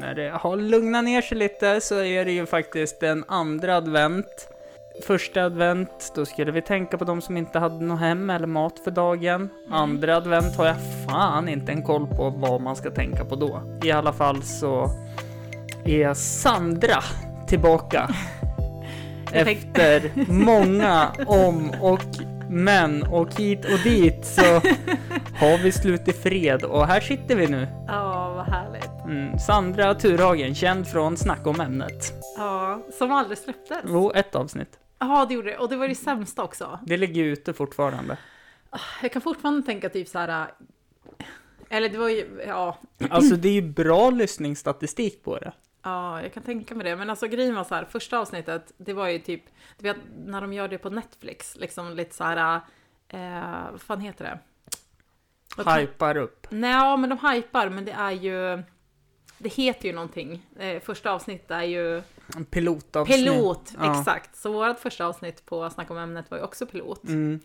när det har lugnat ner sig lite så är det ju faktiskt en andra advent. Första advent, då skulle vi tänka på de som inte hade något hem eller mat för dagen. Andra advent har jag fan inte en koll på vad man ska tänka på då. I alla fall så är Sandra tillbaka. Efter många om och men och hit och dit så har vi slutit fred och här sitter vi nu. Ja, vad härligt. Mm, Sandra Turhagen, känd från Snack om ämnet. Ja, som aldrig släpptes. Jo, ett avsnitt. Ja, det gjorde det. Och det var det sämsta också. Det ligger ute fortfarande. Jag kan fortfarande tänka typ så här. Eller det var ju, ja, Alltså det är ju bra lyssningsstatistik på det. ja, jag kan tänka mig det. Men alltså grejen var så här, första avsnittet, det var ju typ, du vet när de gör det på Netflix, liksom lite så här, eh, vad fan heter det? Hypar upp. Nej, men de hypar, men det är ju, det heter ju någonting. Eh, första avsnittet är ju En pilotavsnitt. pilot, Ja. exakt. Så vårt första avsnitt på Snack om ämnet var ju också pilot. Mm.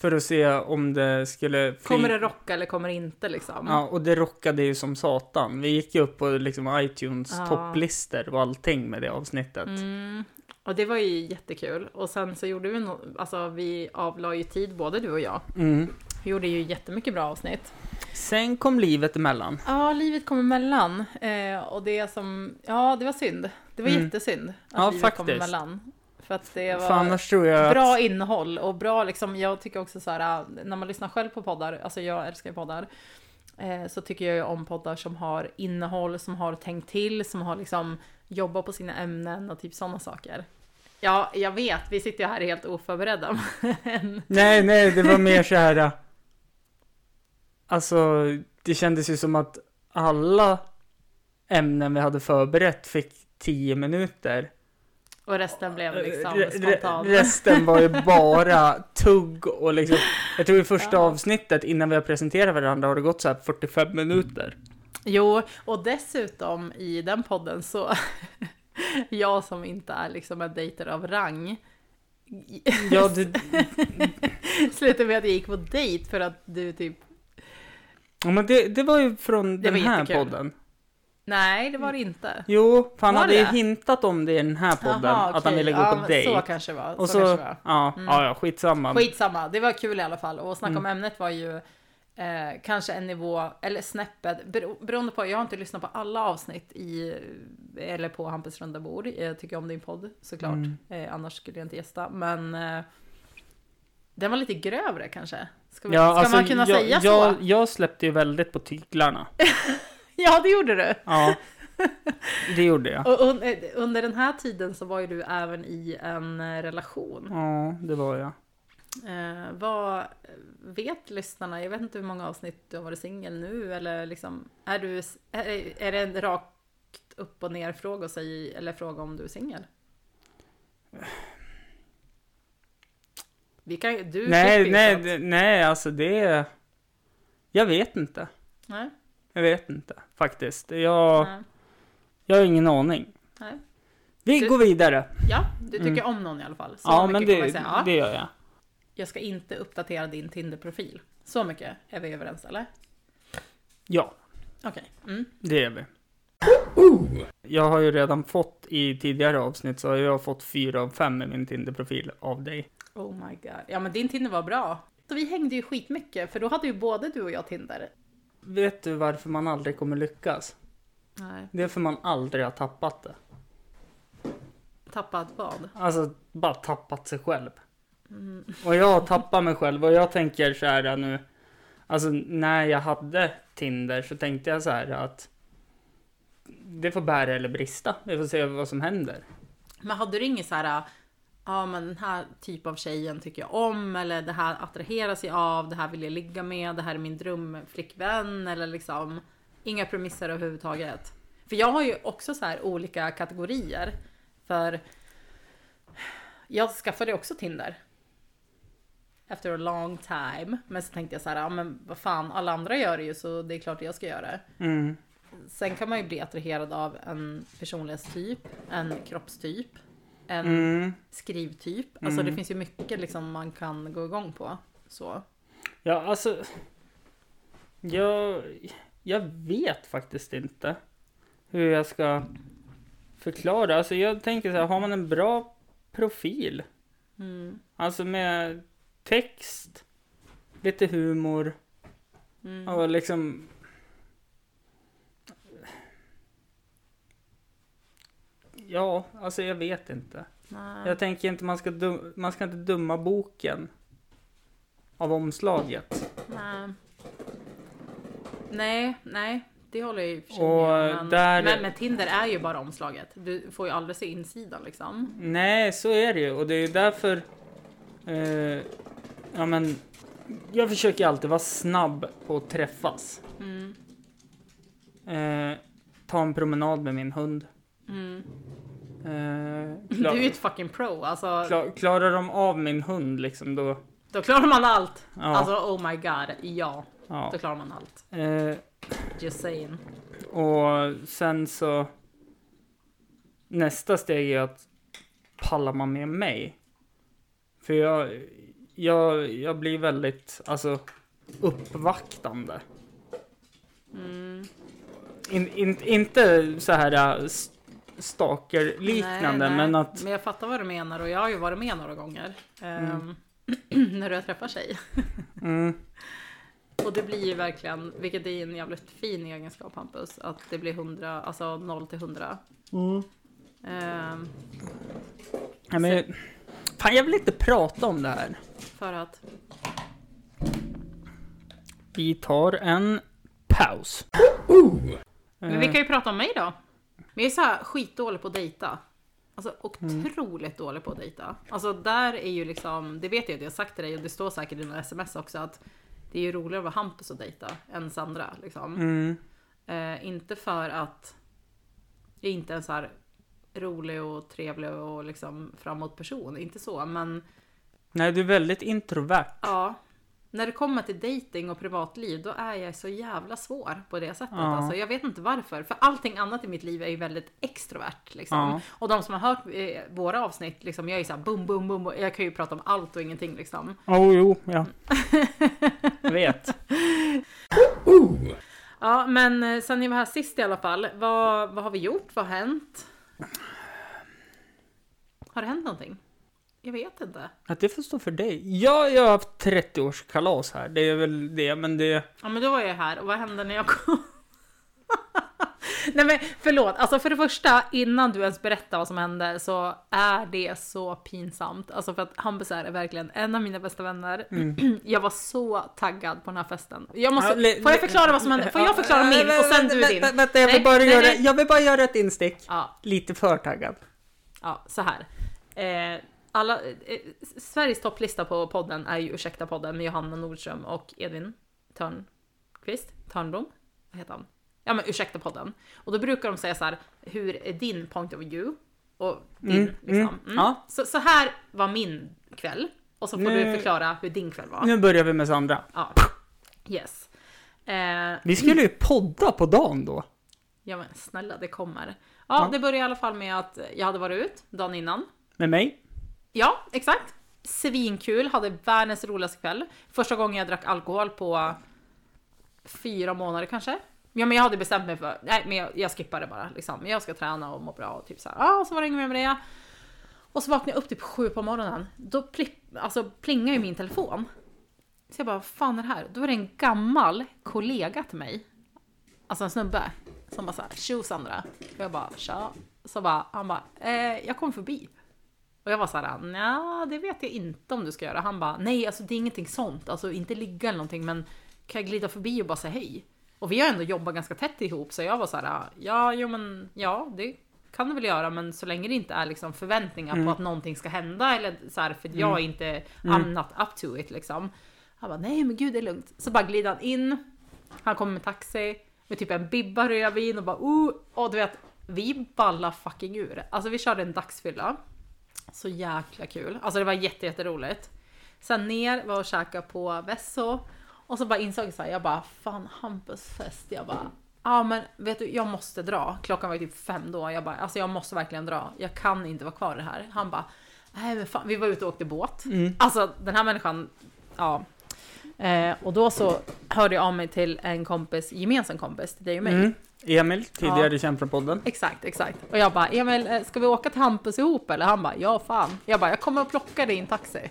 För att se om det skulle... fly- Kommer det rocka eller kommer det inte liksom? Ja, och det rockade ju som satan. Vi gick ju upp på liksom iTunes Ja. topplistor och allting med det avsnittet. Mm. Och det var ju jättekul. Och sen så gjorde vi, no- alltså vi avla ju tid, både du och jag. Mm. Vi gjorde ju jättemycket bra avsnitt. Sen kom livet emellan. Ja, livet kom emellan. Eh, och det som, ja det var synd. Det var Mm. jättesynd att Ja, livet kom faktiskt. emellan. För att det var bra att... innehåll och bra liksom, jag tycker också så här, när man lyssnar själv på poddar, alltså jag älskar ju poddar. Eh, så tycker jag ju om poddar som har innehåll, som har tänkt till, som har liksom jobbat på sina ämnen och typ sådana saker. Ja, jag vet, vi sitter ju här helt oförberedda. men- Nej, nej, det var mer så här... Alltså, det kändes ju som att alla ämnen vi hade förberett fick 10 minuter. och resten blev liksom spontant. resten var ju bara tugg och liksom... Jag tror i första Ja. avsnittet innan vi har presenterat varandra har det gått så här 45 minuter. Jo, och dessutom i den podden så, jag som inte är liksom en dejter av rang, Ja, det, slutade med att jag gick på dejt för att du typ ja, men det, det var ju från Det den var här jättekul. podden. Nej, det var det inte. Jo, för han Var hade ju det? hintat om det i den här podden, Aha, att han okej. ville gå på men dejt. Så kanske det var. Och så, kanske det var. ja, Mm. ja, ja, skitsamma. Skitsamma, det var kul i alla fall. Och snacka om Mm. ämnet var ju eh, kanske en nivå, eller snäppet, bero, beroende på, jag har inte lyssnat på alla avsnitt i, eller på Hampus runda bord. Jag tycker om din podd såklart, Mm. eh, annars skulle jag inte gästa. Men eh, den var lite grövre kanske. Ska, vi, Ja, ska alltså, man kunna jag, säga jag, så? Jag släppte ju väldigt på tyglarna. Ja, det gjorde du. Ja, det gjorde jag. Och un, eh, under den här tiden så var ju du även i en eh, relation. Ja, det var jag. Eh, vad vet lyssnarna? Jag vet inte hur många avsnitt du har varit singel nu eller liksom är du är, är det en rakt upp och ner fråga att säga eller fråga om du är singel? Vi kan du Nej, nej, nej, alltså det... Jag vet inte. nej, Jag vet inte, faktiskt. Jag, nej. jag har ingen aning. nej. Vi Du- går vidare. Ja, du tycker Mm. om någon i alla fall. Så Ja, men det. Ja. det gör jag. Jag ska inte uppdatera din Tinder-profil. Så mycket är vi överens eller? Ja, Okej. Mm. det är vi. Jag har ju redan fått i tidigare avsnitt så har jag fått fyra av fem i min Tinder-profil av dig. Oh my god. Ja men din Tinder var bra. Så vi hängde ju skitmycket för då hade ju både du och jag Tinder. Vet du varför man aldrig kommer lyckas? Nej. Det är för man aldrig har tappat det. Tappat vad? Alltså, bara tappat sig själv. Och jag har tappat mig själv och jag tänker så här nu. Alltså när jag hade Tinder så tänkte jag så här att det får bära eller brista. Vi får se vad som händer. Men hade du inget så här, ja men den här typ av tjejen tycker jag om eller det här attraheras jag av, det här vill jag ligga med, det här är min drömflickvän eller liksom inga premisser överhuvudtaget. För jag har ju också så här olika kategorier. För jag skaffade också Tinder. After a long time. Men så tänkte jag så här, ja men vad fan, alla andra gör det ju så det är klart jag ska göra det. Mm. Sen kan man ju bli attraherad av en personlighetstyp, en kroppstyp, en Mm. skrivtyp. Alltså det Mm. finns ju mycket liksom man kan gå igång på. Så. Ja, alltså. Jag, jag vet faktiskt inte. hur jag ska förklara. Alltså jag tänker så här, har man en bra profil, Mm. alltså med text, lite humor Mm. och liksom Ja, alltså jag vet inte. Nej. Jag tänker inte man ska, dum- man ska inte dumma boken av omslaget. Nej. Nej, nej. Det håller jag i och för sig med men, där- men, men Tinder är ju bara omslaget. Du får ju aldrig se insidan liksom. Nej, så är det ju och det är ju därför eh, Ja men Jag försöker alltid vara snabb på att träffas. Mm. Eh, ta en promenad med min hund. Mm. Eh, Du klar, är ju ett fucking pro. Alltså, klar, klarar de av min hund liksom då? Då klarar man allt. Ja. Alltså oh my god, ja. ja. Då klarar man allt. Eh, Just saying. och sen så Nästa steg är att pallar man med mig? För jag, jag, jag blir väldigt, alltså uppvaktande. Mm. In, in, inte så här äh, stalker-liknande, Nej, nej. men att... Men jag fattar vad du menar och jag har ju varit med några gånger. ehm, när du har träffat tjej. Mm, Och det blir ju verkligen, vilket är en jävligt fin egenskap Hampus, att det blir 100, alltså 0 till 100. Ehm, ja, men, fan, jag vill inte prata om det här. för att, Vi tar en paus. men vi kan ju prata om mig då. Men jag är så här skitdålig på att dejta. Alltså Mm. otroligt dålig på att dejta. Alltså där är ju liksom, det vet jag att jag har sagt till dig och det står säkert i dina sms också att det är ju roligare att vara Hampus och dejta än Sandra liksom. Mm. Eh, inte för att jag inte är en så här rolig och trevlig och liksom framåt person, inte så, men Nej, du är väldigt introvert. ja. När det kommer till dating och privatliv, då är jag så jävla svår på det sättet. Ja. Alltså, jag vet inte varför, för allting annat i mitt liv är ju väldigt extrovert. Liksom. Ja. Och de som har hört eh, våra avsnitt, liksom, jag är ju såhär boom, boom, boom. Jag kan ju prata om allt och ingenting liksom. Oh, jo, ja. Jag vet. Ja, men eh, sen ni var här sist i alla fall, vad, vad har vi gjort? Vad har hänt? Har det hänt någonting? Jag vet inte. Att det får stå för dig. Ja, jag har haft 30-årskalas här. Det är väl det, men det... Ja men då var jag här och vad hände när jag kom? Nej men förlåt, alltså för det första innan du ens berättar vad som hände så är det så pinsamt. Alltså för att Hampus är verkligen en av mina bästa vänner. Jag var så taggad på den här festen. Jag måste, Ja, får jag förklara vad som hände? Får jag förklara Ja, min och sen du din? vä- Vänta, jag vill, Nej, bara nej, göra, nej. jag vill bara göra ett instick. Ja, Lite för taggad. Ja, så här. Eh, alla, eh, Sveriges topplista på podden är ju Ursäkta podden med Johanna Nordström och Edvin Törnqvist, Törnblom, vad heter han? Ja men Ursäkta podden. Och då brukar de säga så här, hur är din point of view? Och din Mm, liksom. mm, Mm. ja. Så, så här var min kväll. Och så får Nu- du förklara hur din kväll var. Nu börjar vi med Sandra. Ja. Yes. Eh, Vi skulle ju podda på dagen då. ja men snälla, det kommer. Ja, Ja. det började i alla fall med att jag hade varit ut dagen innan. Med mig. Ja, exakt. Svinkul, hade världens roligaste kväll. Första gången jag drack alkohol på fyra månader kanske. Ja, men jag hade bestämt mig för, nej men jag, jag skippar det bara liksom. Jag ska träna och må bra och typ så här. Ah, så var det inget mer med det. Och så vaknade jag upp typ sju på morgonen. Då plipp, alltså, plingar ju min telefon. Så jag bara, vad fan är det här? Då är det en gammal kollega till mig. Alltså en snubbe. Som bara såhär, tjo Sandra. Och jag bara, tja. Så bara, han bara, eh, jag kom förbi. Och jag var såhär, nja det vet jag inte om du ska göra. Han bara, nej alltså det är ingenting sånt. Alltså inte ligga eller någonting men kan jag glida förbi och bara säga hej? Och vi har ändå jobbat ganska tätt ihop så jag var såhär, ja jo men ja det kan du väl göra men så länge det inte är liksom förväntningar på att någonting ska hända eller så här, för jag är inte, I'm not up to it liksom. Han bara, nej men gud det är lugnt. Så bara glider han in, han kommer med taxi med typ en bibba rödvin och bara oh, och du vet, vi ballar fucking ur. Alltså vi körde en dagsfylla. Så jäkla kul. Alltså det var jätte, jätteroligt. Sen ner var och käka på Vesso. Och så bara insåg jag så här, jag bara fan Hampus fest. Jag bara ja men vet du jag måste dra. Klockan var ju typ fem då. Jag bara alltså jag måste verkligen dra. Jag kan inte vara kvar i det här. Han bara nej men fan vi var ute och åkte båt. Alltså den här människan, ja. Eh, och då så hörde jag av mig till en kompis, gemensam kompis till dig och mig. Mm. Emil, tidigare känd från podden. Exakt, exakt. Och jag bara, Emil, eh, ska vi åka till Hampus ihop eller? Han bara, ja fan. Jag bara, jag kommer och plockar dig i en taxi.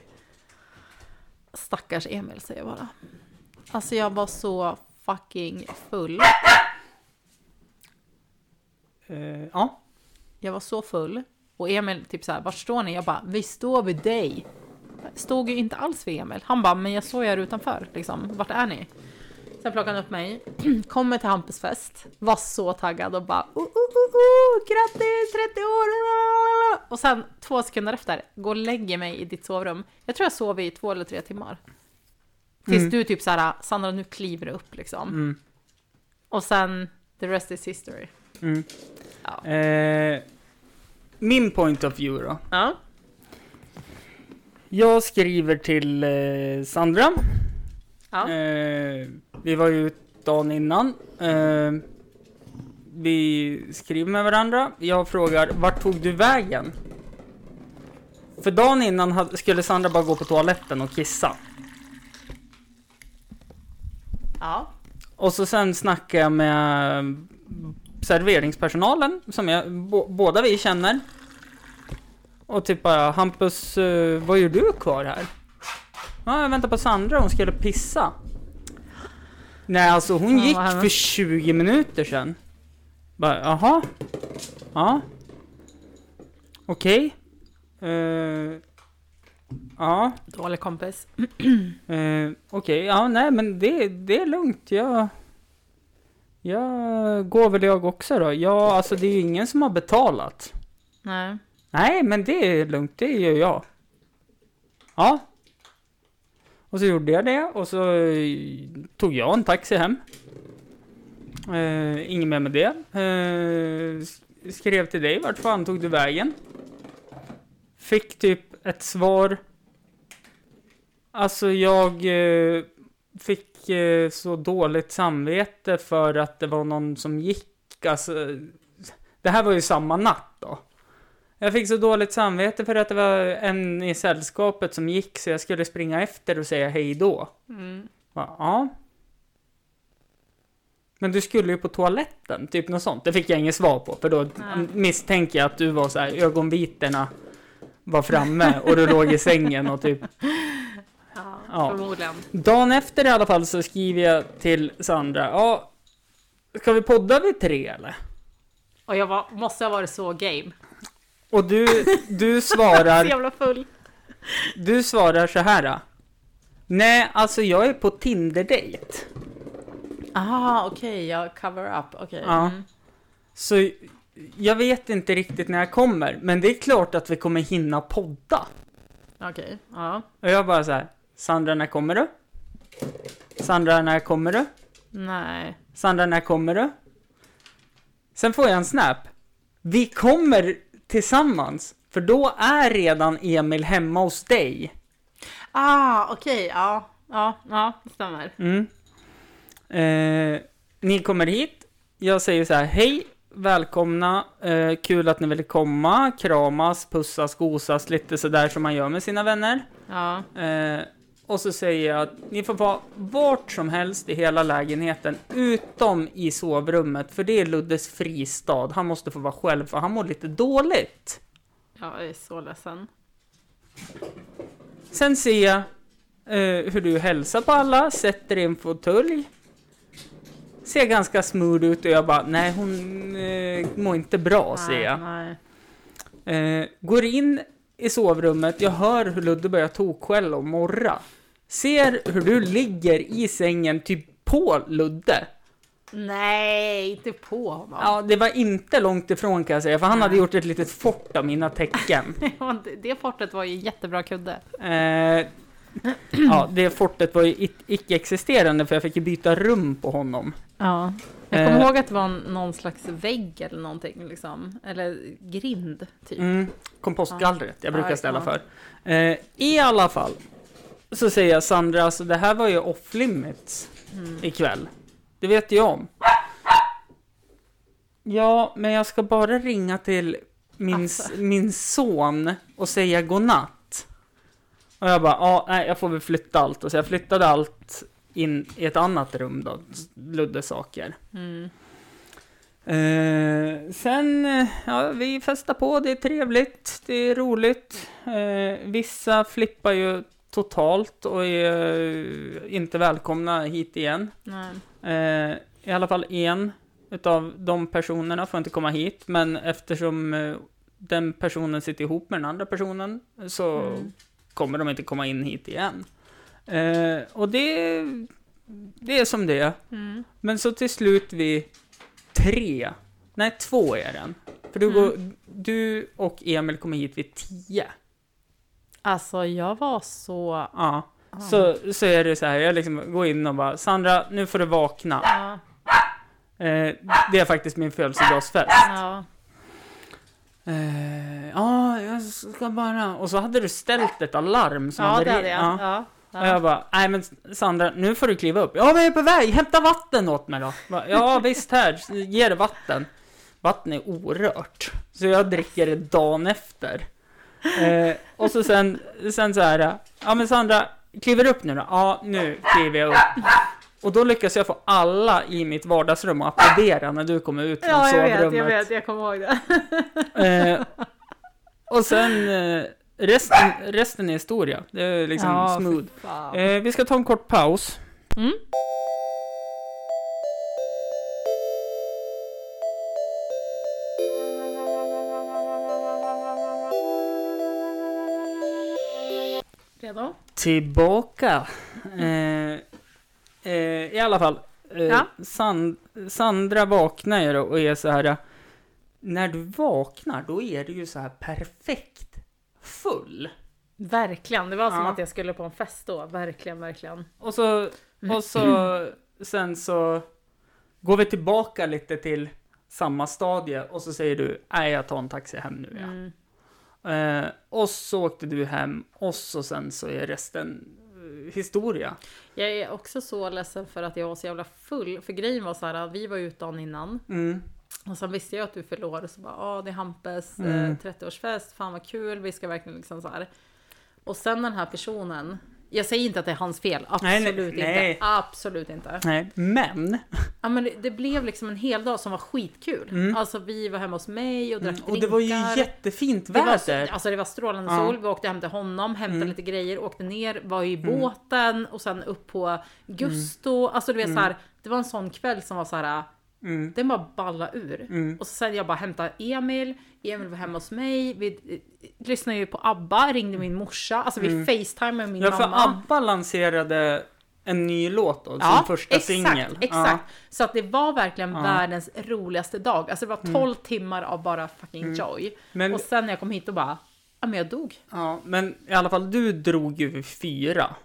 Stackars Emil säger jag bara. Alltså jag var så fucking full. Eh, ja. Jag var så full. Och Emil typ så här, vart står ni? Jag bara, vi står vid dig. Stod ju inte alls vid Emil. Han bara, men jag står ju här utanför liksom. Vart är ni? Sen plockade han upp mig, kommer till Hampus fest, var så taggad och bara oh, oh, oh, oh, grattis 30 år! Och sen två sekunder efter, går och lägger mig i ditt sovrum. Jag tror jag sov i två eller tre timmar. Tills Mm. du typ så här, Sandra nu kliver du upp liksom. Mm. Och sen, the rest is history. Mm. Ja. Eh, min point of view då. ja. Jag skriver till eh, Sandra. Ja. Eh, vi var ju ut dagen innan. Eh, vi skriver med varandra. Jag frågar, vart tog du vägen? För dagen innan skulle Sandra bara gå på toaletten och kissa. ja. Och så sen snackade jag med serveringspersonalen, som jag, båda vi känner. Och typ bara, Hampus, eh, vad gör du kvar här? Ja, jag väntar på Sandra, hon skulle pissa. Nej, alltså hon Ja, gick för 20 minuter sedan. Bara, jaha? Ja. Okej. Eh, ja. Dålig kompis. Eh, Okej, ja nej men det, det är lugnt. Jag, jag går väl jag också då. Ja, alltså det är ju ingen som har betalat. Nej. Nej, men det är lugnt, det gör jag. Ja. Och så gjorde jag det och så eh, tog jag en taxi hem. Eh, inget mer med det. Eh, skrev till dig, vart fan tog du vägen? Fick typ ett svar. Alltså jag eh, fick eh, så dåligt samvete för att det var någon som gick. Alltså, det här var ju samma natt då. Jag fick så dåligt samvete för att det var en i sällskapet som gick så jag skulle springa efter och säga hej då. Mm. Ja. Men du skulle ju på toaletten, typ något sånt. Det fick jag inget svar på, för då Nej. misstänker jag att du var så här, ögonvitorna var framme och du låg i sängen och typ. Ja, Ja. förmodligen. Dagen efter i alla fall så skriver jag till Sandra, ja, ska vi podda vid tre eller? Och jag var, måste ha varit så game. Och du, du Så svarar, jävla full. du svarar så här. Nej, alltså jag är på Tinder-date. Ah, okej, jag cover up. Okej. Ja. Mm. Så jag vet inte riktigt när jag kommer, men det är klart att vi kommer hinna podda. Okej, ja. Och jag bara så här, Sandra när kommer du? Sandra när kommer du? Nej. Sandra när kommer du? Sen får jag en snap. Vi kommer tillsammans, för då är redan Emil hemma hos dig. Ah, okej, ja. Ja, ja, det stämmer. Mm. Eh, ni kommer hit. Jag säger så här, hej, välkomna, eh, kul att ni ville komma, kramas, pussas, gosas, lite sådär som man gör med sina vänner. Ja. Eh, och så säger jag att ni får vara vart som helst i hela lägenheten, utom i sovrummet, för det är Luddes fristad. Han måste få vara själv, för han mår lite dåligt. Jag är så ledsen. Sen ser jag eh, hur du hälsar på alla, sätter dig i en fåtölj. Ser ganska smooth ut och jag bara, nej hon eh, mår inte bra, ser jag. Nej. Eh, går in i sovrummet, jag hör hur Ludde börjar tokskälla och morra. Ser hur du ligger i sängen, typ på Ludde. Nej, inte på honom. Ja, det var inte långt ifrån kan jag säga, för han hade gjort ett litet fort av mina tecken. Det fortet var ju jättebra kudde. Eh, ja, det fortet var ju icke-existerande för jag fick ju byta rum på honom. Ja. Jag kommer Eh. ihåg att det var någon slags vägg eller någonting liksom. Eller grind, typ. Mm, kompostgallret, jag brukar Ja, ställa ja. för. Eh, I alla fall, så säger jag Sandra, alltså det här var ju off limits Mm. ikväll. Det vet jag om. Ja, men jag ska bara ringa till min, Alltså. min son och säga godnatt. Och jag bara, ja, nej, jag får väl flytta allt. Och så jag flyttade allt in i ett annat rum då, Luddes saker. Mm. Eh, sen, ja, vi festar på, det är trevligt, det är roligt. Eh, vissa flippar ju totalt och är eh, inte välkomna hit igen. Eh, I alla fall en utav de personerna får inte komma hit, men eftersom eh, den personen sitter ihop med den andra personen så Mm. kommer de inte komma in hit igen. Eh, och det, det är som det är. Mm. Men så till slut vid tre, nej två är den. För du, Mm. går, du och Emil kommer hit vid tio. Alltså jag var så... Ja. Ah. Så, så är det så här, jag liksom går in och bara, Sandra, nu får du vakna. Ja, Eh, det är faktiskt min födelsedagsfest. ja. Eh, Ja, jag ska bara... Och så hade du ställt ett alarm som ja hade det hade jag. ja. Ja. Och jag Ja. bara, nej men Sandra, nu får du kliva upp. Ja, men jag är på väg, hämta vatten åt mig då. Ja, visst här, ge det vatten. Vatten är orört. Så jag dricker det dagen efter. Eh, och så sen, sen så här, ja men Sandra, kliver upp nu då? Ja, nu kliver jag upp. Och då lyckas jag få alla i mitt vardagsrum att applådera när du kommer ut från ja, jag sovrummet. vet, jag vet, jag kommer ihåg det. Eh, och sen eh, resten, resten är historia. Det är liksom Ja, smooth. Eh, vi ska ta en kort paus. Mm. Tillbaka. Eh, eh, I alla fall. Eh, Ja. San, Sandra vaknar ju då och är så här. eh, När du vaknar, då är du ju så här perfekt full. Verkligen, det var som Ja. att jag skulle på en fest då. Verkligen, verkligen. Och så, och så sen så går vi tillbaka lite till samma stadie och så säger du, nej jag tar en taxi hem nu. Ja. Mm. Eh, och så åkte du hem och så sen så är resten eh, historia. Jag är också så ledsen för att jag var så jävla full. För grejen var så här, att vi var ute dagen innan. Mm. Och sen visste jag att du och så bara, ja det är Hampes Mm. eh, 30-årsfest, fan vad kul, vi ska verkligen liksom så här. Och sen den här personen, jag säger inte att det är hans fel, absolut nej, nej. inte. Absolut inte. Nej, men. Ja, men det, det blev liksom en hel dag som var skitkul. Mm. Alltså vi var hemma hos mig och drack Mm, och det var ju jättefint Det var, så, väder. alltså det var strålande Ja. sol, vi åkte hem till honom, hämtade Mm. lite grejer, åkte ner, var i Mm. båten och sen upp på Gusto. Alltså du vet så här, det var en sån kväll som var så här, Mm. den bara balla ur. Mm. Och så sen jag bara hämtade Emil, Emil var hemma hos mig, vi eh, lyssnade ju på ABBA, ringde min morsa, alltså vi Mm. facetimade med min Ja, för mamma. ABBA lanserade en ny låt då, som första exakt, singel. Exakt. Så att det var verkligen Ja. världens roligaste dag. Alltså det var 12 timmar av bara fucking joy. Men, Och sen när jag kom hit och bara, ja men jag dog. ja, men i alla fall, du drog ju vid fyra.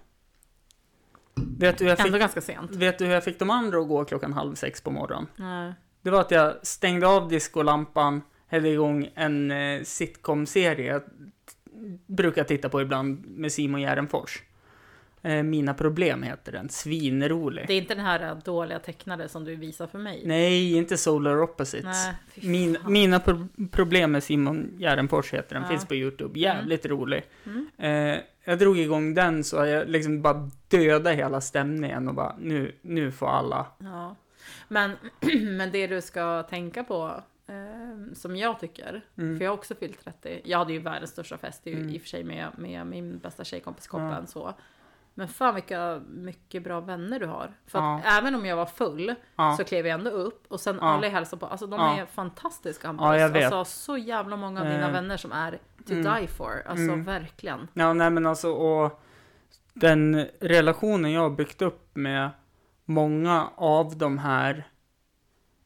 Vet du, jag Ändå fick, ganska sent. vet du hur jag fick de andra att gå klockan halv sex på morgonen? Nej. Det var att jag stängde av diskolampan, hällde igång en eh, sitcom-serie jag brukar titta på ibland med Simon Gärdenfors. Eh, Mina problem heter den, svinrolig. Det är inte den här dåliga tecknade som du visar för mig. Nej, inte Solar Opposites. Nej, Min, mina pro problem med Simon Gärdenfors heter den, Ja. finns på Youtube. Jävligt rolig. Mm. Eh, jag drog igång den så jag liksom bara dödade hela stämningen och bara nu, nu får alla. Ja. Men, men det du ska tänka på, eh, som jag tycker, Mm. för jag har också fyllt 30. Jag hade ju världens största fest Mm. i och för sig med, med min bästa tjejkompis Koppen Ja. så. Men fan vilka mycket bra vänner du har. För att Ja. även om jag var full Ja, så klev jag ändå upp och sen Ja. alla hälsade på. Alltså de är fantastiska Hampus. Ja, jag vet. Alltså så jävla många av dina Eh. vänner som är to Mm. die for. Alltså Mm. verkligen. ja nej men alltså och den relationen jag har byggt upp med många av de här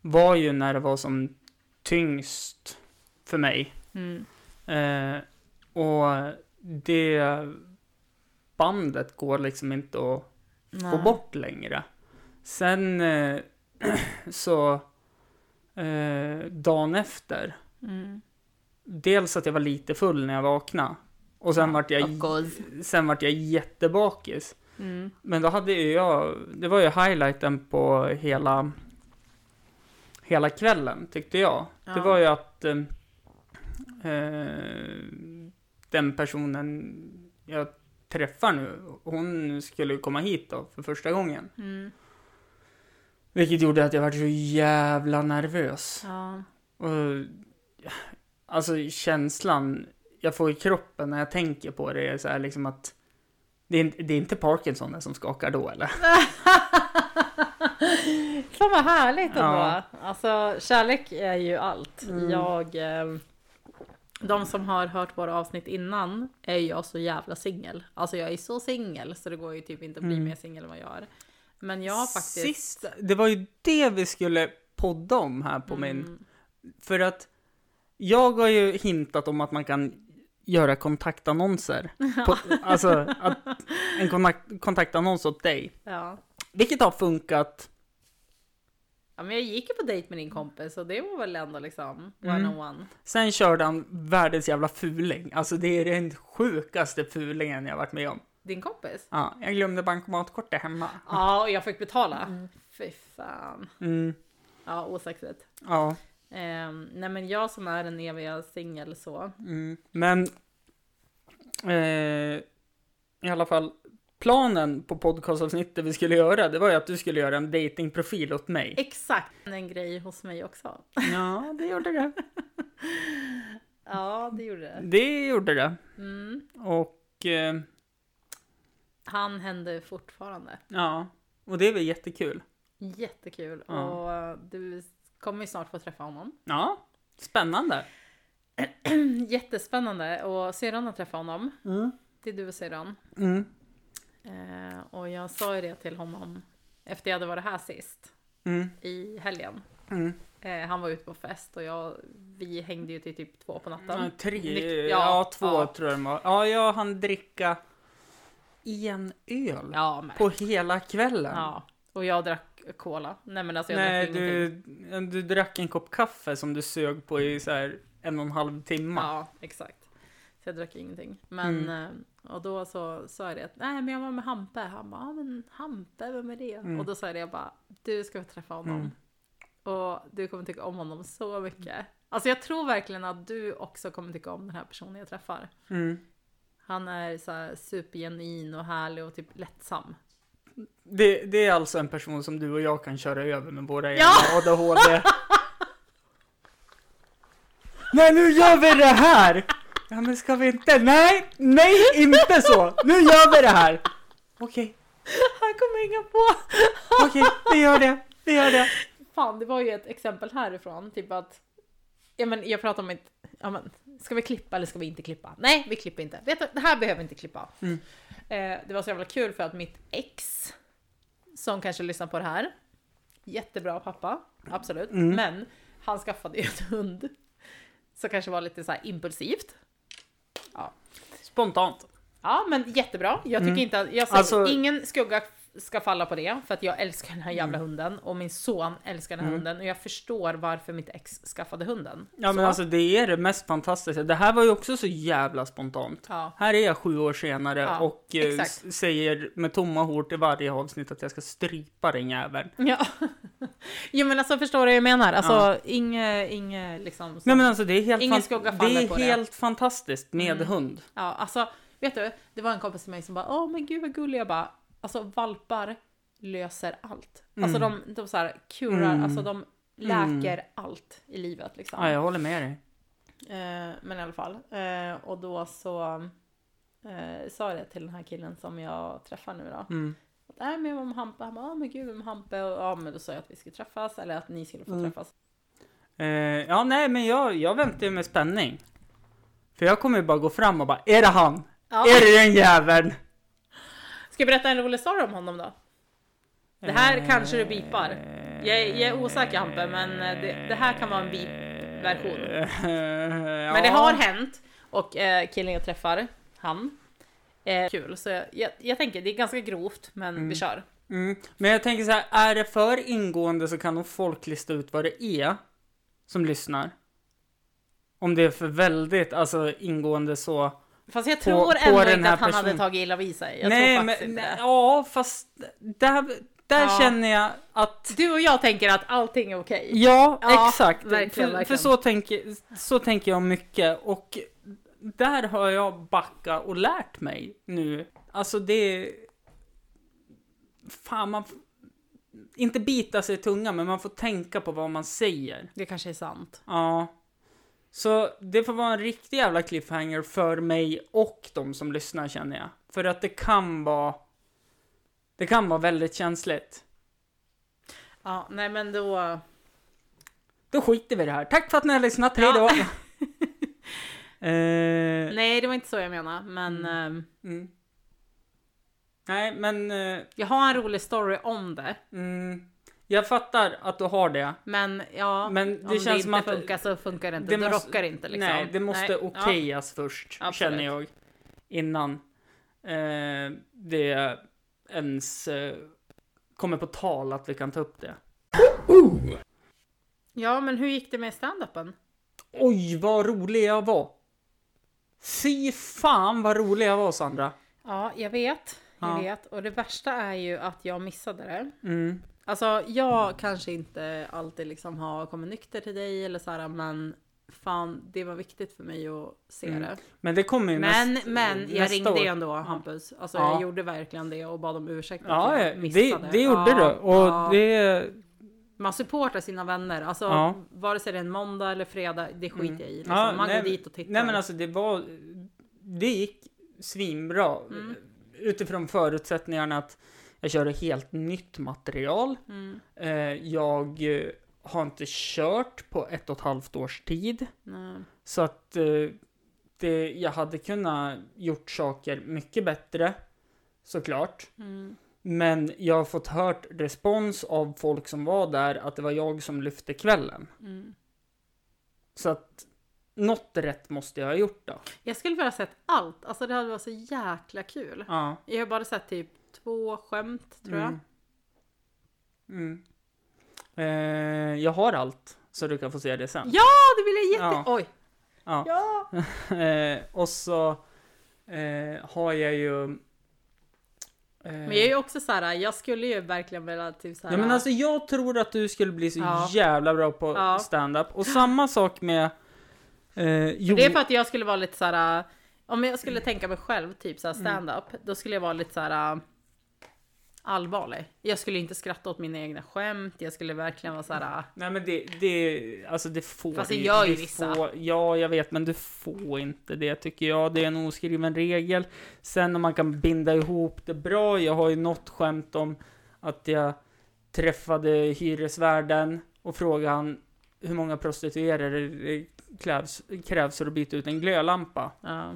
var ju när det var som tyngst för mig. Mm. Eh, och det bandet går liksom inte att få Nej. bort längre. Sen eh, så eh, dagen efter, Mm. dels att jag var lite full när jag vaknade och sen vart jag, sen vart jag jättebakis. Mm. Men då hade ju jag, det var ju highlighten på hela, hela kvällen tyckte jag. Det Ja. var ju att eh, eh, den personen jag träffar nu, hon skulle komma hit då för första gången. Mm. Vilket gjorde att jag var så jävla nervös. Ja. Och, alltså känslan jag får i kroppen när jag tänker på det är så här liksom att det är, inte- det är inte Parkinson som skakar då eller? Fan vad härligt ändå. Ja. Alltså kärlek är ju allt. Mm. Jag... Eh, de som har hört våra avsnitt innan är jag så jävla singel. Alltså jag är så singel så det går ju typ inte att bli Mm. mer singel än vad jag är. Men jag har faktiskt... Sist, det var ju det vi skulle podda om här på min Mm, För att jag har ju hintat om att man kan göra kontaktannonser. På, alltså att, en kontakt, kontaktannons åt dig. ja. Vilket har funkat. ja, men jag gick ju på dejt med din kompis och det var väl ändå liksom Mm. one on one. Sen körde han världens jävla fuling. Alltså det är den sjukaste fulingen jag varit med om. Din kompis? Ja, jag glömde bankomatkortet hemma. Ja, och jag fick betala. Fy fan. Mm, Ja, osexigt. ja. Um, nej men jag som är en eviga singel så. Mm. Men eh, i alla fall planen på podcastavsnittet vi skulle göra, det var ju att du skulle göra en datingprofil åt mig. Exakt en grej hos mig också. Ja, det gjorde det. Ja, det gjorde det. Det gjorde det. Mm. Och eh, Han hände fortfarande. ja, och det är väl jättekul. Jättekul. Ja. Och du kommer ju snart få träffa honom. Ja, spännande. Jättespännande. Och syrran har träffat honom. Mm. Det är du och syrran. Mm. Eh, och jag sa ju det till honom efter jag hade varit här sist. Mm. I helgen. Mm. Eh, han var ute på fest och jag, vi hängde ju till typ två på natten. tre, Nykt- ja, ja, två ja. tror jag det var. Ja, jag hann dricka en öl Ja, på hela kvällen. Ja, och jag drack cola. Nej men alltså jag Nej, drack ingenting. du, du drack en kopp kaffe som du sög på i så här en och en halv timme. Ja, exakt. Så jag drack ingenting. Men, Mm. eh, och då så sa jag det att nej men jag var med Hampe. Han bara, ja men Hampe, vem är det? Mm. Och då sa jag det, jag bara, du ska få träffa honom. Mm. Och du kommer tycka om honom så mycket. Alltså jag tror verkligen att du också kommer tycka om den här personen jag träffar. Mm. Han är så här supergenuin och härlig och typ lättsam. Det, det är alltså en person som du och jag kan köra över med våra Ja! egna ADHD. Nej, nu gör vi det här! Ja, men ska vi inte? Nej, nej, inte så! Nu gör vi det här! Okej, Han kommer hänga på! okej, vi gör det, vi gör det. Fan, det var ju ett exempel härifrån. Typ att, ja men jag pratar om ett, ja men, ska vi klippa eller ska vi inte klippa? Nej, vi klipper inte. Vet du, det här behöver vi inte klippa. Mm. Eh, det var så jävla kul för att mitt ex, som kanske lyssnar på det här, jättebra pappa, absolut, Mm. men han skaffade ju en hund. Så kanske var lite så här impulsivt. Spontant. Ja, men jättebra. Jag tycker Mm. inte att, jag säger, Alltså- ingen skugga ska falla på det, för att jag älskar den här jävla hunden och min son älskar den här Mm. hunden och jag förstår varför mitt ex skaffade hunden. Ja, men Så, alltså det är det mest fantastiska. Det här var ju också så jävla spontant. Ja, Här är jag sju år senare Ja, och eh, säger med tomma hår till varje avsnitt att jag ska strypa den jäveln. ja. jo men alltså förstår du vad jag menar? Alltså Ja. inge, inge liksom. Nej men alltså det är helt, Ingen det är på det. helt fantastiskt med Mm. hund. Ja, alltså vet du, det var en kompis till mig som bara åh men gud vad gullig jag bara alltså valpar löser allt. Alltså Mm. de, de så här kurar, Mm. alltså de läker allt i livet liksom. Ja, jag håller med dig. Eh, men i alla fall. Eh, och då så eh, sa jag det till den här killen som jag träffar nu då. Mm. Att, Nej men med Hampe. Han bara, ja men gud med Hampe. Och, ja men då sa jag att vi skulle träffas. Eller att ni skulle få Mm. träffas. Eh, ja, nej, men jag, jag väntar ju med spänning. För jag kommer ju bara gå fram och bara, är det han? Ja. Är det den jäveln? Ska jag berätta en rolig story om honom då? Det här kanske du bipar. Jag är- jag är osäker, Hampe, men, eh, det- det här kan vara en bip-version. ja. Men det har hänt. Och eh, killen jag träffar, han. Kul. Så jag, jag, jag tänker det är ganska grovt men Mm. vi kör. Mm. Men jag tänker så här, är det för ingående så kan nog folk lista ut vad det är som lyssnar. Om det är för väldigt, alltså ingående så. Fast jag tror på ändå inte att han hade tagit illa vid sig. Jag nej, tror men nej, ja, fast där, där Ja. känner jag att Du och jag tänker att allting är okej. Ja, Ja, exakt. verkligen, för, verkligen. för så, tänker, så tänker jag mycket. Och där har jag backat och lärt mig nu. Alltså det... Fan, man... inte bita sig i tungan, men man får tänka på vad man säger. Det kanske är sant. Ja. Så det får vara en riktig jävla cliffhanger för mig och de som lyssnar känner jag. För att det kan vara... Det kan vara väldigt känsligt. Ja, nej men då... Då skiter vi i det här. Tack för att ni har lyssnat, hej då! Ja. eh, Nej, det var inte så jag menade, men ehm, mm. Nej, men... Eh, jag har en rolig story om det. mm, jag fattar att du har det. Men ja, Men det om det känns inte som att- funkar så funkar det inte. det Det, måste- rockar inte liksom. Nej, det måste Nej, okejas först, Absolut. känner jag. Innan eh, det ens eh, kommer på tal att vi kan ta upp det. Ja. ja, men hur gick det med stand-upen? Oj, vad rolig jag var! Fy fan vad rolig jag var, Sandra! Ja, jag vet. Jag Ja. vet. Och det värsta är ju att jag missade det. Mm. Alltså, jag kanske inte alltid liksom har kommit nykter till dig eller så här, men fan, det var viktigt för mig att se Mm. det. Men det kommer ju Men, näst, men jag nästa ringde år. ändå Hampus. Alltså Ja. jag gjorde verkligen det och bad om ursäkt. att Ja, jag ja, det, missade. det gjorde Ja, du. Och ja. det... Man supportar sina vänner. Alltså Ja. vare sig det är en måndag eller fredag, det skiter Mm. jag i. Liksom. Man nej, går dit och tittar. Nej men alltså det var... Det gick svinbra. Mm. Utifrån förutsättningarna att jag körde helt nytt material. Mm, Eh, jag eh, har inte kört på ett och ett halvt års tid. nej. Så att eh, det, jag hade kunnat gjort saker mycket bättre. Såklart. Mm. Men jag har fått hört respons av folk som var där att det var jag som lyfte kvällen. Mm. Så att något rätt måste jag ha gjort då. Jag skulle vilja ha sett allt. Alltså det hade varit så jäkla kul. Ja. Jag har bara sett typ två skämt tror jag. Mm. Mm. Eh, jag har allt, så du kan få se det sen. Ja, det vill jag jätte... Ja. Oj! Ja. Ja! Eh, och så eh, har jag ju... eh, Men jag är ju också så här, jag skulle ju verkligen vilja typ så här. Ja men alltså jag tror att du skulle bli så Ja. jävla bra på Ja. stand-up. Och samma sak med... Eh, jo, Det är för att jag skulle vara lite så här. Om jag skulle tänka mig själv, typ så här stand-up, då skulle jag vara lite så här allvarlig. Jag skulle inte skratta åt mina egna skämt, jag skulle verkligen vara så här. Nej men det, det, alltså det får Fast det gör ju vissa. Får, ja, jag vet, men du får inte det tycker jag. Det är en oskriven regel. Sen om man kan binda ihop det bra. Jag har ju något skämt om att jag träffade hyresvärden och frågade han hur många prostituerade krävs, krävs för att byta ut en glödlampa. Ja.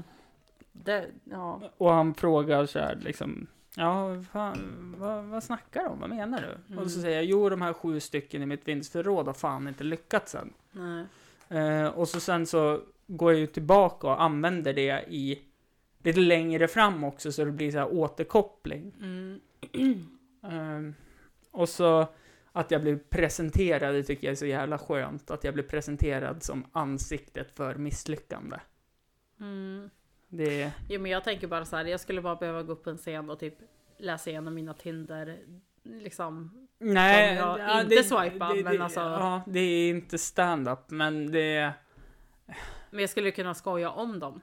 Det, ja. Och han frågar så här liksom, ja, fan, vad, vad snackar om? Vad menar du? Och så Mm. säger jag, jo, de här sju stycken i mitt vinstförråd har fan inte lyckats än. Eh, och så sen så går jag ju tillbaka och använder det i lite längre fram också, så det blir så här återkoppling. Mm. Eh, och så att jag blir presenterad, det tycker jag är så jävla skönt. Att jag blir presenterad som ansiktet för misslyckande. Mm. Det, Jo men jag tänker bara så här, jag skulle bara behöva gå upp på en scen och typ läsa igenom mina Tinder, liksom. Nej, jag ja, inte det- swipar, det, men det, alltså- Ja, det är inte stand-up, men det är... Men jag skulle kunna skoja om dem.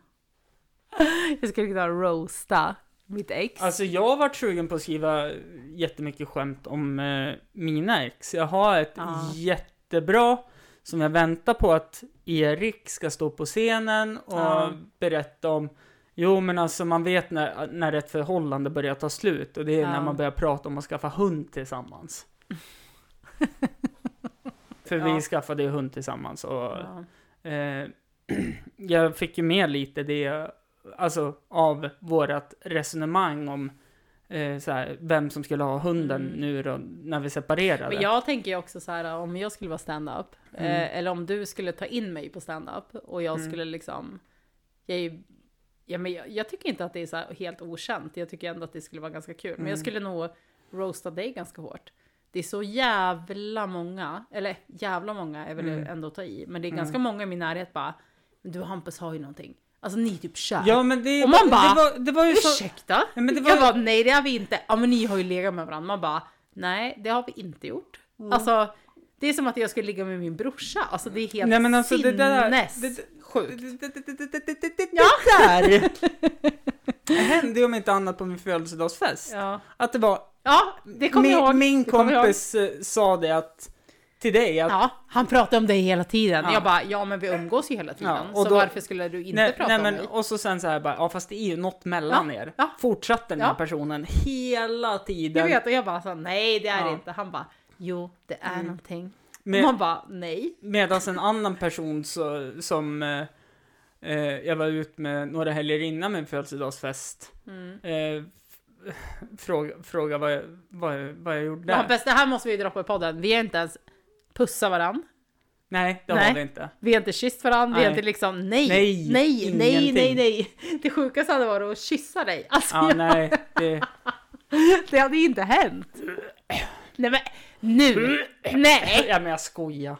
Jag skulle kunna roasta mitt ex. Alltså jag har varit sugen på att skriva jättemycket skämt om eh, mina ex. Jag har ett Ja. jättebra som jag väntar på att Erik ska stå på scenen och Ja. berätta om. Jo men alltså man vet när, när ett förhållande börjar ta slut och det är Ja. när man börjar prata om att skaffa hund tillsammans. För Ja. vi skaffade ju hund tillsammans och. Eh, jag fick ju med lite det, alltså av vårat resonemang om eh, så här, vem som skulle ha hunden Mm. nu då, när vi separerade. Men jag tänker ju också så här om jag skulle vara stand-up, Mm. eh, eller om du skulle ta in mig på stand-up och jag Mm. skulle liksom, jag, är ju- ja, men jag, jag tycker inte att det är så helt okänt, jag tycker ändå att det skulle vara ganska kul. Men Mm. jag skulle nog roasta dig ganska hårt. Det är så jävla många, eller jävla många är väl Mm. ändå att ta i, men det är Mm. ganska många i min närhet bara, du Hampus har ju någonting. Alltså ni är typ kör. Ja, men det, och man bara, det var, det var ju ursäkta? Ja, men det var... Jag bara, nej det har vi inte. Ja men ni har ju legat med varandra. Man bara, nej det har vi inte gjort. Mm. Alltså det är som att jag skulle ligga med min brorsa. Alltså det är helt nej, men alltså, sinnessjukt. Det, där! hände ju om inte annat på min födelsedagsfest. Ja. Att det var... Ja, det kommer jag ihåg. Min kompis ihåg. sa det att till dig att Ja, han pratade om dig hela tiden. Ja. Jag bara, ja men vi umgås ju hela tiden. Ja, och så då- varför skulle du inte nej, prata nej, om men, mig? och så sen så här bara, ja fast det är ju något mellan Ja, er. ja. Fortsatte den här personen hela Jag tiden. vet, och jag bara så, nej det är det inte. Han bara, jo det är någonting. Med, Man bara, nej. Medan en annan person så, som eh, eh, jag var ut med några helger innan min födelsedagsfest. Mm. Eh, fråga, fråga vad, jag, vad, jag, vad jag gjorde. Ja, bäst, det här måste vi droppa i podden. Vi har inte ens pussat varann. Nej, det Nej. har vi inte. Vi har inte kysst varandra, vi har inte liksom nej, Nej, nej, nej, nej, nej. Det sjukaste hade varit att kyssa dig. Alltså, Ja, jag, nej, det, det hade inte hänt. Nej men nu! Nej! ja, men jag skojar.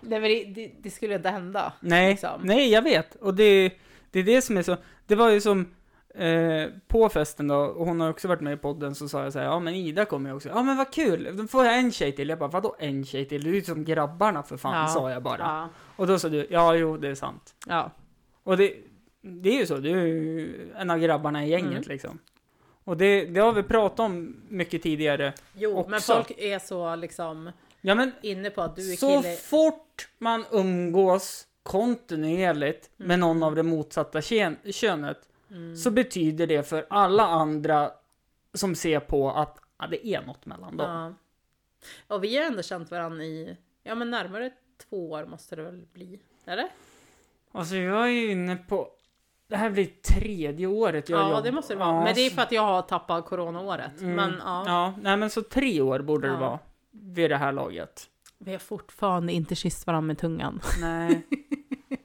Nej men det, det, det skulle inte hända. Nej, liksom. nej, jag vet. Och det, det är det som är så, det var ju som eh, på festen då, och hon har också varit med i podden, så sa jag så här, ja men Ida kommer ju också. Ja men vad kul, då får jag en tjej till. Jag bara, vadå en tjej till? Du är ju som grabbarna för fan, Ja. sa jag bara. Ja. Och då sa du, ja jo det är sant. ja. Och det, det är ju så, du är ju en av grabbarna i gänget Mm. liksom. Och det, det har vi pratat om mycket tidigare. Jo, men Också. folk är så liksom Ja men, inne på att du är så kille. fort man umgås kontinuerligt med Mm. någon av det motsatta kön, könet, Mm. så betyder det för alla andra som ser på att ja, det är något mellan dem. Ja. Och vi har ändå känt varandra i, ja men närmare två år måste det väl bli? Eller? Alltså jag är ju inne på, det här blir tredje året jag Ja, jobbar. det måste det vara. Ja, men det är för att jag har tappat coronaåret. Mm. Men ja, Ja, nej men så tre år borde det Ja. vara. Vid det här laget. vi har fortfarande inte kysst varandra med tungan. Nej.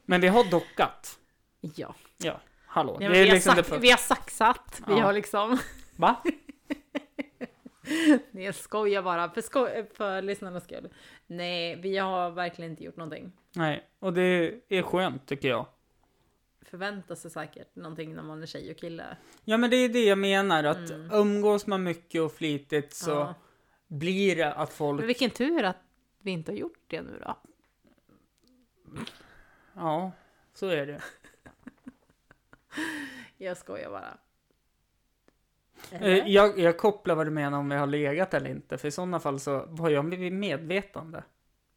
men vi har dockat. Ja. Ja, hallå. Ja, det är vi, har liksom det sax, vi har saxat. Vi Ja. har liksom... Va? Nej, jag skojar bara. För, sko för lyssnarnas skull. Nej, vi har verkligen inte gjort någonting. Nej, och det är skönt tycker jag. Förväntar sig säkert någonting när man är tjej och kille. Ja men det är det jag menar, att Mm. umgås man mycket och flitigt så Ja. blir det att folk, Men vilken tur att vi inte har gjort det nu då. ja, så är det. Jag skojar bara. Eh, Jag, jag kopplar vad du menar om vi har legat eller inte, för i sådana fall så var jag vid medvetande.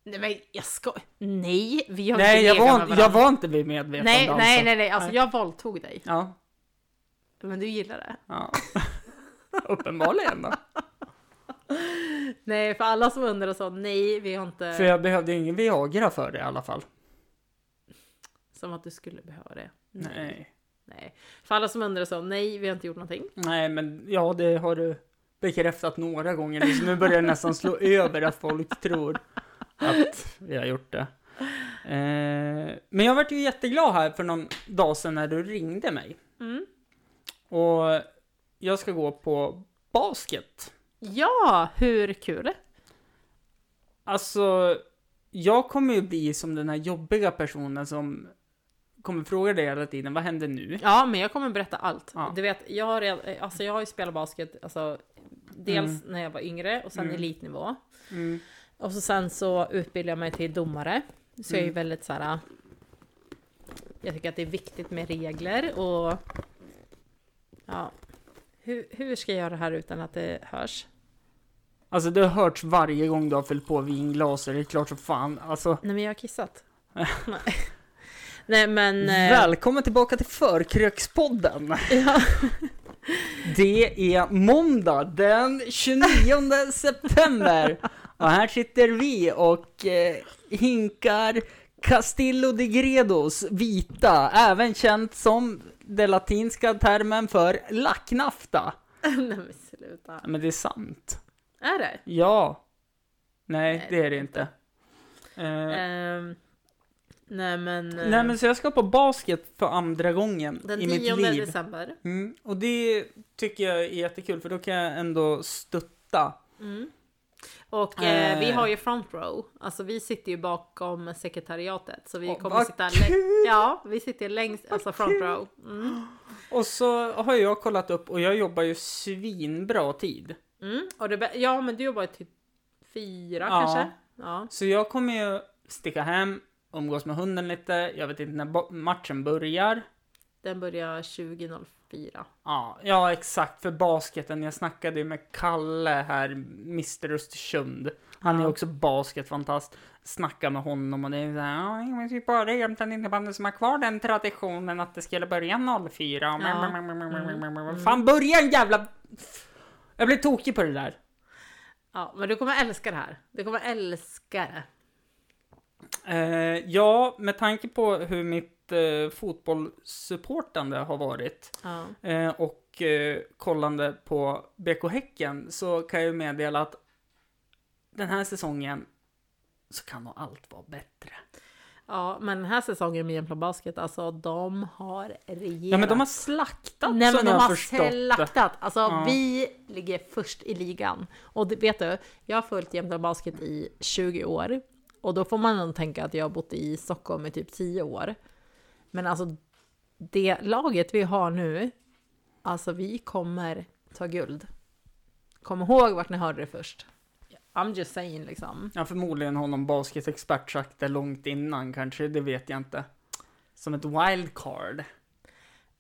Nej men jag skojar. Nej, vi har Nej, inte jag var, jag var inte vid medvetande Nej, alltså. nej, nej, nej. Alltså Nej. jag våldtog dig. Ja, Men du gillar det. ja. Uppenbarligen då. Nej, för alla som undrar så, nej, vi har inte... För jag behövde ingen Viagra för det i alla fall. Som att du skulle behöva det. Nej. Nej. För alla som undrar så, nej, vi har inte gjort någonting. Nej, men ja, det har du bekräftat några gånger nu, så nu börjar det nästan slå över att folk tror att vi har gjort det. Eh, men jag vart ju jätteglad här för någon dag sedan när du ringde mig. Mm. Och jag ska gå på basket. Ja, hur kul? Alltså, jag kommer ju bli som den här jobbiga personen som kommer fråga dig hela tiden, vad händer nu? Ja, men jag kommer berätta allt. Ja. Du vet, jag har, redan, alltså jag har ju spelat basket, alltså, dels när jag var yngre och sen Mm. elitnivå. Mm. Och så sen så utbildade jag mig till domare. Så jag är ju Mm. väldigt så här. Jag tycker att det är viktigt med regler och... Ja. Hur, hur ska jag göra det här utan att det hörs? Alltså det har hörts varje gång du har fyllt på vinglas, det är klart som fan. Alltså, Nej men jag har kissat. Nej. Nej men... eh, välkommen tillbaka till Förkrökspodden. Ja. Det är måndag den 29 september. Och här sitter vi och eh, hinkar Castillo de Gredos vita, även känt som den latinska termen för lacknafta. Nej men sluta. Men det är sant. Är det? Ja. Nej, Nej, det är det inte. Eh, Ehm, nej men... eh, Nej men så jag ska på basket för andra gången den i mitt 10 liv. december. Mm, och det tycker jag är jättekul för då kan jag ändå stötta. Mm. Och eh, Eh. vi har ju front row, alltså vi sitter ju bakom sekretariatet så vi Åh, kommer sitta längst, ja vi sitter längst, alltså front row. Mm. Och så har jag kollat upp och jag jobbar ju svinbra tid. Mm. Och det, ja men du jobbar ju till fyra Ja. kanske? Ja. Så jag kommer ju sticka hem, umgås med hunden lite, jag vet inte när matchen börjar. Den börjar 2004. Ja, ja, exakt. För basketen. Jag snackade ju med Kalle här, Mr Östersund. Han är Ja. också basketfantast. Snacka med honom och det är såhär, ja, är typ bara Jämtland innebandy som har kvar den traditionen att det skulle börja 04. Ja. Mm. Fan, börja en jävla... Jag blir tokig på det där. Ja, men du kommer älska det här. Du kommer älska det. Eh, ja, med tanke på hur mitt eh, fotbollssupportande har varit Ja. eh, och eh, kollande på BK Häcken så kan jag ju meddela att den här säsongen så kan nog allt vara bättre. ja, men den här säsongen med Jämtland Basket, alltså de har regerat. Ja, men de har slaktat Nej som men de har förstått slaktat. Alltså Ja. vi ligger först i ligan. Och vet du, jag har följt Jämtland Basket i 20 år. Och då får man nog tänka att jag har bott i Stockholm i typ 10 år. Men alltså det laget vi har nu, alltså vi kommer ta guld. Kom ihåg vart ni hörde det först. I'm just saying liksom. Ja, förmodligen har någon basketexpert sagt det långt innan kanske, det vet jag inte. Som ett wildcard.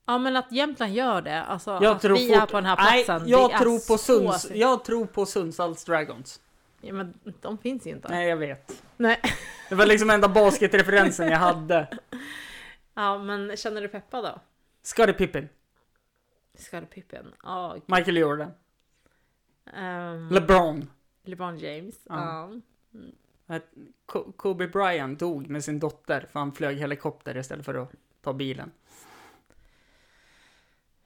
Ja men att Jämtland gör det, alltså Jag att vi är fort- på den här Nej, platsen. jag det är tror på Sunds... Jag tror på Sundsvalls Dragons. Ja, men de finns ju inte. Nej, jag vet. Nej. Det var liksom enda basketreferensen jag hade. Ja, men känner du peppad då? Scottie Pippen, Scottie Pippen? Ja. Michael Jordan, ehm, LeBron. LeBron James? Ja. Ko- Kobe Bryant dog med sin dotter för han flög helikopter istället för att ta bilen.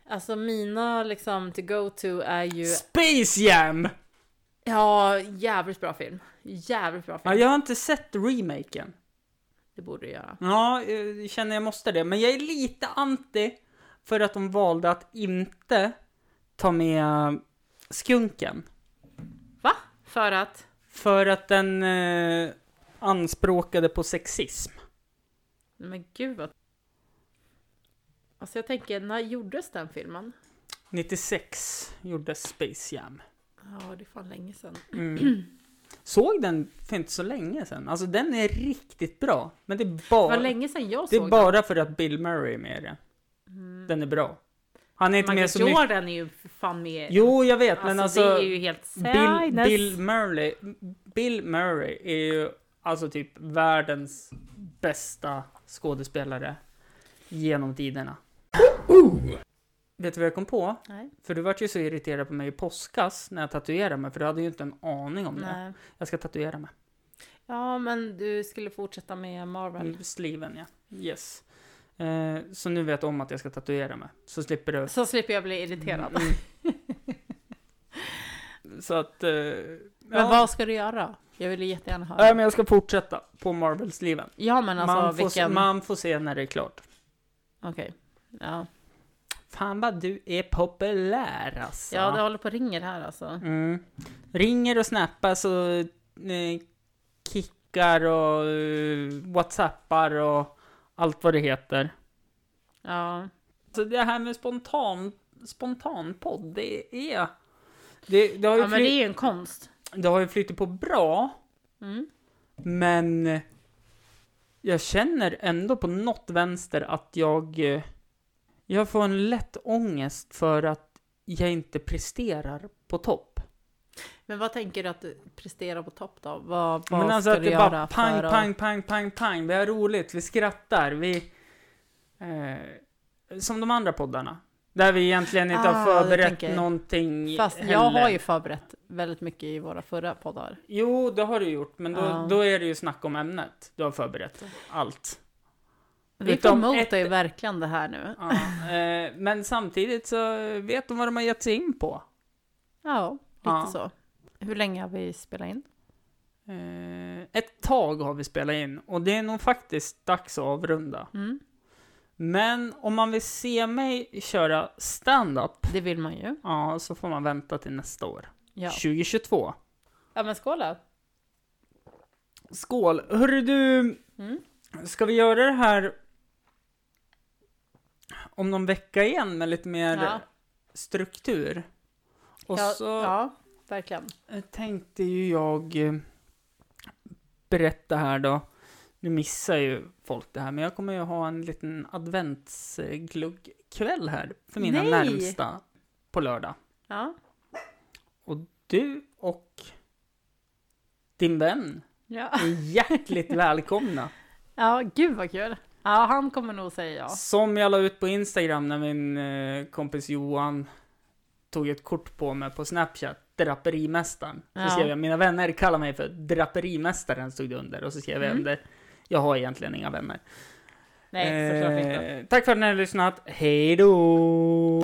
Alltså mina liksom to go to är ju... Space Jam! Ja, jävligt bra film. Jävligt bra film. Ja, jag har inte sett remaken. Det borde du göra. Ja, jag känner jag måste det. Men jag är lite anti för att de valde att inte ta med skunken. Va? För att? För att den eh, anspråkade på sexism. Men gud vad... Alltså jag tänker, när gjordes den filmen? 96 gjordes Space Jam. Ja, det är fan länge sedan. Mm. Såg den för inte så länge sedan. Alltså den är riktigt bra. Men det är Det bara, var länge sedan jag det såg är bara för att Bill Murray är med i den. den. Den är bra. Han är inte Michael med så mycket. Jordan är ju fan med. Jo, jag vet, alltså, men det alltså... är ju helt Bill. Bill Murray, Bill Murray är ju alltså typ världens bästa skådespelare genom tiderna. Vet du vad jag kom på? Nej. För du vart ju så irriterad på mig i påskas när jag tatuerade mig, för du hade ju inte en aning om det. Nej. Jag ska tatuera mig. Ja, men du skulle fortsätta med Marvel. Mm, Sliven, ja. Yes. Eh, så nu vet du om att jag ska tatuera mig. Så slipper du... Så slipper jag bli irriterad. Mm. så att... Eh, Men ja. vad ska du göra? Jag vill jättegärna höra. Nej, men jag ska fortsätta på Marvel-sliven. Ja, men alltså man, får, vilken... man får se när det är klart. Okej. Ja. Fan vad du är populär alltså. ja, det håller på och ringer här alltså. mm. Ringer och snappas och eh, kickar och eh, whatsappar och allt vad det heter. Ja. Så det här med spontan, spontanpodd, det är... Det, det, har ju ja, men det är ju en konst. det har ju flyttat på bra, Mm. men jag känner ändå på något vänster att jag... Jag får en lätt ångest för att jag inte presterar på topp. Men vad tänker du att du presterar på topp då? Vad, vad Men alltså ska att du det bara pang, för pang, pang, pang, pang. Vi har roligt, vi skrattar, vi... Eh, som de andra poddarna. Där vi egentligen inte Ah, har förberett någonting Fast heller. jag har ju förberett väldigt mycket i våra förra poddar. Jo, det har du gjort, men då, Ja. då är det ju snack om ämnet. Du har förberett allt. Vi promotar ju verkligen det här nu. Ja, eh, men samtidigt så vet de vad de har gett sig in på. Ja, lite Ja. så. Hur länge har vi spelat in? Eh, ett tag har vi spelat in och det är nog faktiskt dags att avrunda. Mm. Men om man vill se mig köra stand-up, Det vill man ju. ja, så får man vänta till nästa år. Ja. 2022. Ja men skål då. Skål! Hörru du, Mm. ska vi göra det här om någon vecka igen med lite mer Ja. struktur? Och ja, så ja, verkligen. eh, tänkte ju jag eh, berätta här då. Nu missar ju folk det här, men jag kommer ju ha en liten adventsgluggkväll här för mina Nej! närmsta på lördag. Ja. Och du och din vän Ja. är hjärtligt välkomna. ja, gud vad kul. Ja, han kommer nog säga ja. Som jag la ut på Instagram när min eh, kompis Johan tog ett kort på mig på Snapchat, Draperimästaren. Så Ja. skrev jag, mina vänner kallar mig för Draperimästaren, stod det under. Och så skrev jag Mm. under, jag har egentligen inga vänner. Nej. Eh, tack för att ni har lyssnat, hej då!